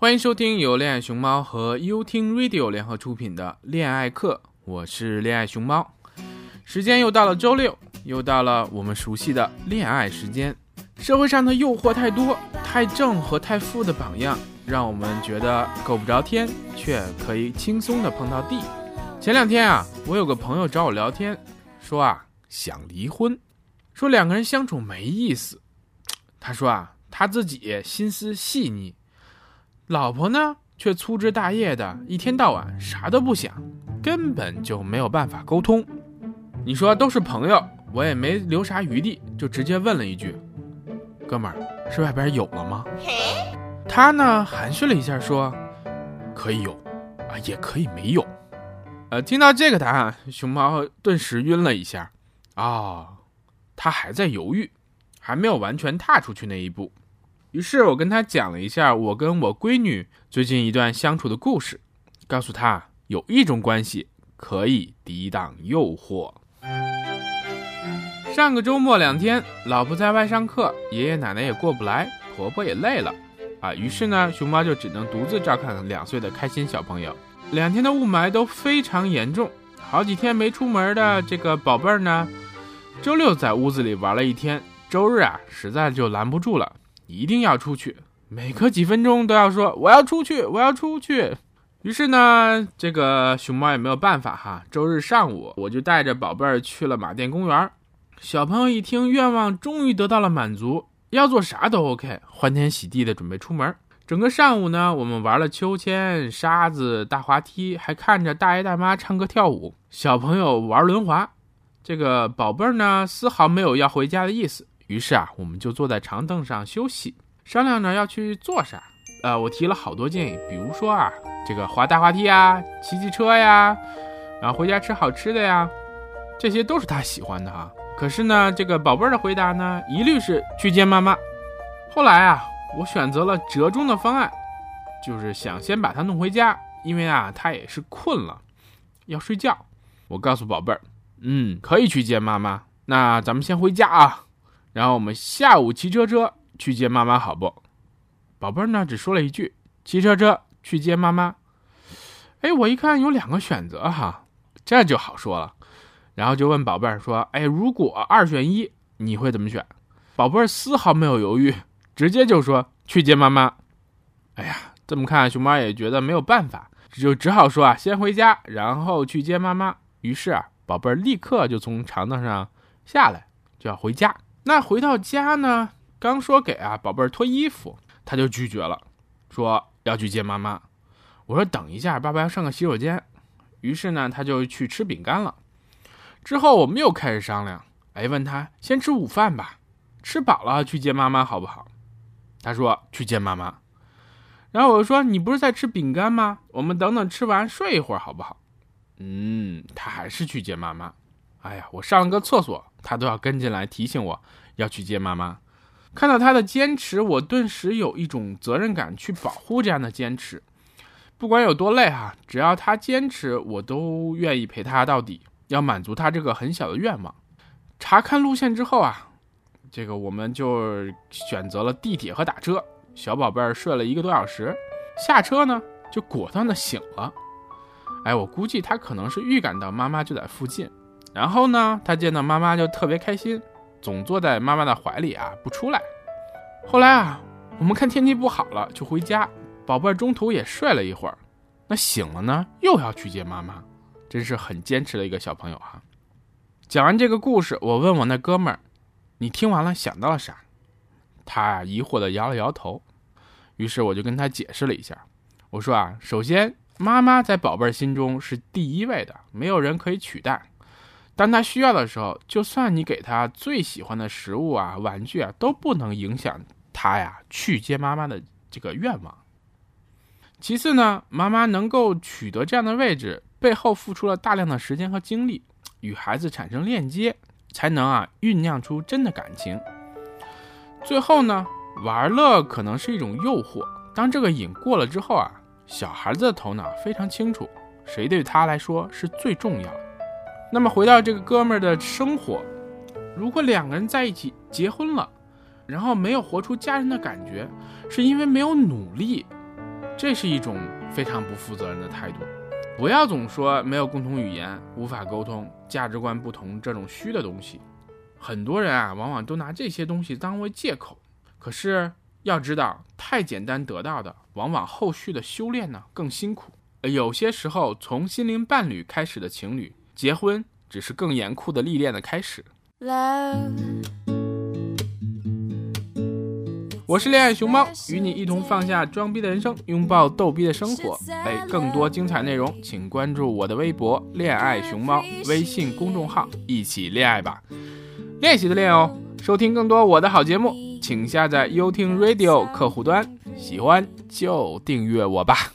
欢迎收听由恋爱熊猫和优听 Radio 联合出品的恋爱课，我是恋爱熊猫。时间又到了周六，又到了我们熟悉的恋爱时间。社会上的诱惑太多，太正和太负的榜样，让我们觉得够不着天，却可以轻松的碰到地。前两天啊，我有个朋友找我聊天，说啊想离婚，说两个人相处没意思。他说啊，他自己心思细腻。老婆呢，却粗枝大叶的，一天到晚啥都不想，根本就没有办法沟通。你说都是朋友，我也没留啥余地，就直接问了一句：“哥们儿，是外边有了吗？”他呢含蓄了一下说：“可以有，啊也可以没有。”呃，听到这个答案，熊猫顿时晕了一下。啊，他还在犹豫，还没有完全踏出去那一步。于是我跟他讲了一下我跟我闺女最近一段相处的故事，告诉他有一种关系可以抵挡诱惑。上个周末两天，老婆在外上课，爷爷奶奶也过不来，婆婆也累了，啊，于是呢，熊猫就只能独自照看两岁的开心小朋友。两天的雾霾都非常严重，好几天没出门的这个宝贝儿呢，周六在屋子里玩了一天，周日啊，实在就拦不住了。一定要出去，每隔几分钟都要说我要出去，我要出去。于是呢，这个熊猫也没有办法哈。周日上午，我就带着宝贝儿去了马甸公园。小朋友一听愿望终于得到了满足，要做啥都 OK，欢天喜地的准备出门。整个上午呢，我们玩了秋千、沙子、大滑梯，还看着大爷大妈唱歌跳舞，小朋友玩轮滑。这个宝贝儿呢，丝毫没有要回家的意思。于是啊，我们就坐在长凳上休息，商量着要去做啥。呃，我提了好多建议，比如说啊，这个滑大滑梯呀，骑骑车呀，然后回家吃好吃的呀，这些都是他喜欢的哈。可是呢，这个宝贝儿的回答呢，一律是去见妈妈。后来啊，我选择了折中的方案，就是想先把他弄回家，因为啊，他也是困了，要睡觉。我告诉宝贝儿，嗯，可以去见妈妈，那咱们先回家啊。然后我们下午骑车车去接妈妈，好不？宝贝儿呢，只说了一句：“骑车车去接妈妈。”哎，我一看有两个选择哈，这就好说了。然后就问宝贝儿说：“哎，如果二选一，你会怎么选？”宝贝儿丝毫没有犹豫，直接就说：“去接妈妈。”哎呀，这么看，熊猫也觉得没有办法，就只好说啊：“先回家，然后去接妈妈。”于是啊，宝贝儿立刻就从长凳上下来，就要回家。那回到家呢？刚说给啊宝贝儿脱衣服，他就拒绝了，说要去接妈妈。我说等一下，爸爸要上个洗手间。于是呢，他就去吃饼干了。之后我们又开始商量，哎，问他先吃午饭吧，吃饱了去接妈妈好不好？他说去接妈妈。然后我说你不是在吃饼干吗？我们等等吃完睡一会儿好不好？嗯，他还是去接妈妈。哎呀，我上了个厕所，他都要跟进来提醒我要去接妈妈。看到他的坚持，我顿时有一种责任感去保护这样的坚持。不管有多累哈，只要他坚持，我都愿意陪他到底，要满足他这个很小的愿望。查看路线之后啊，这个我们就选择了地铁和打车。小宝贝儿睡了一个多小时，下车呢就果断的醒了。哎，我估计他可能是预感到妈妈就在附近。然后呢，他见到妈妈就特别开心，总坐在妈妈的怀里啊，不出来。后来啊，我们看天气不好了，就回家。宝贝中途也睡了一会儿，那醒了呢，又要去接妈妈，真是很坚持的一个小朋友哈。讲完这个故事，我问我那哥们儿：“你听完了想到了啥？”他疑惑地摇了摇头。于是我就跟他解释了一下，我说啊，首先妈妈在宝贝儿心中是第一位的，没有人可以取代。当他需要的时候，就算你给他最喜欢的食物啊、玩具啊，都不能影响他呀去接妈妈的这个愿望。其次呢，妈妈能够取得这样的位置，背后付出了大量的时间和精力，与孩子产生链接，才能啊酝酿出真的感情。最后呢，玩乐可能是一种诱惑，当这个瘾过了之后啊，小孩子的头脑非常清楚，谁对他来说是最重要的。那么回到这个哥们儿的生活，如果两个人在一起结婚了，然后没有活出家人的感觉，是因为没有努力，这是一种非常不负责任的态度。不要总说没有共同语言、无法沟通、价值观不同这种虚的东西。很多人啊，往往都拿这些东西当为借口。可是要知道，太简单得到的，往往后续的修炼呢更辛苦。有些时候，从心灵伴侣开始的情侣，结婚只是更严酷的历练的开始。我是恋爱熊猫，与你一同放下装逼的人生，拥抱逗逼的生活。哎，更多精彩内容，请关注我的微博“恋爱熊猫”微信公众号，一起恋爱吧，练习的练哦。收听更多我的好节目，请下载优听 Radio 客户端，喜欢就订阅我吧。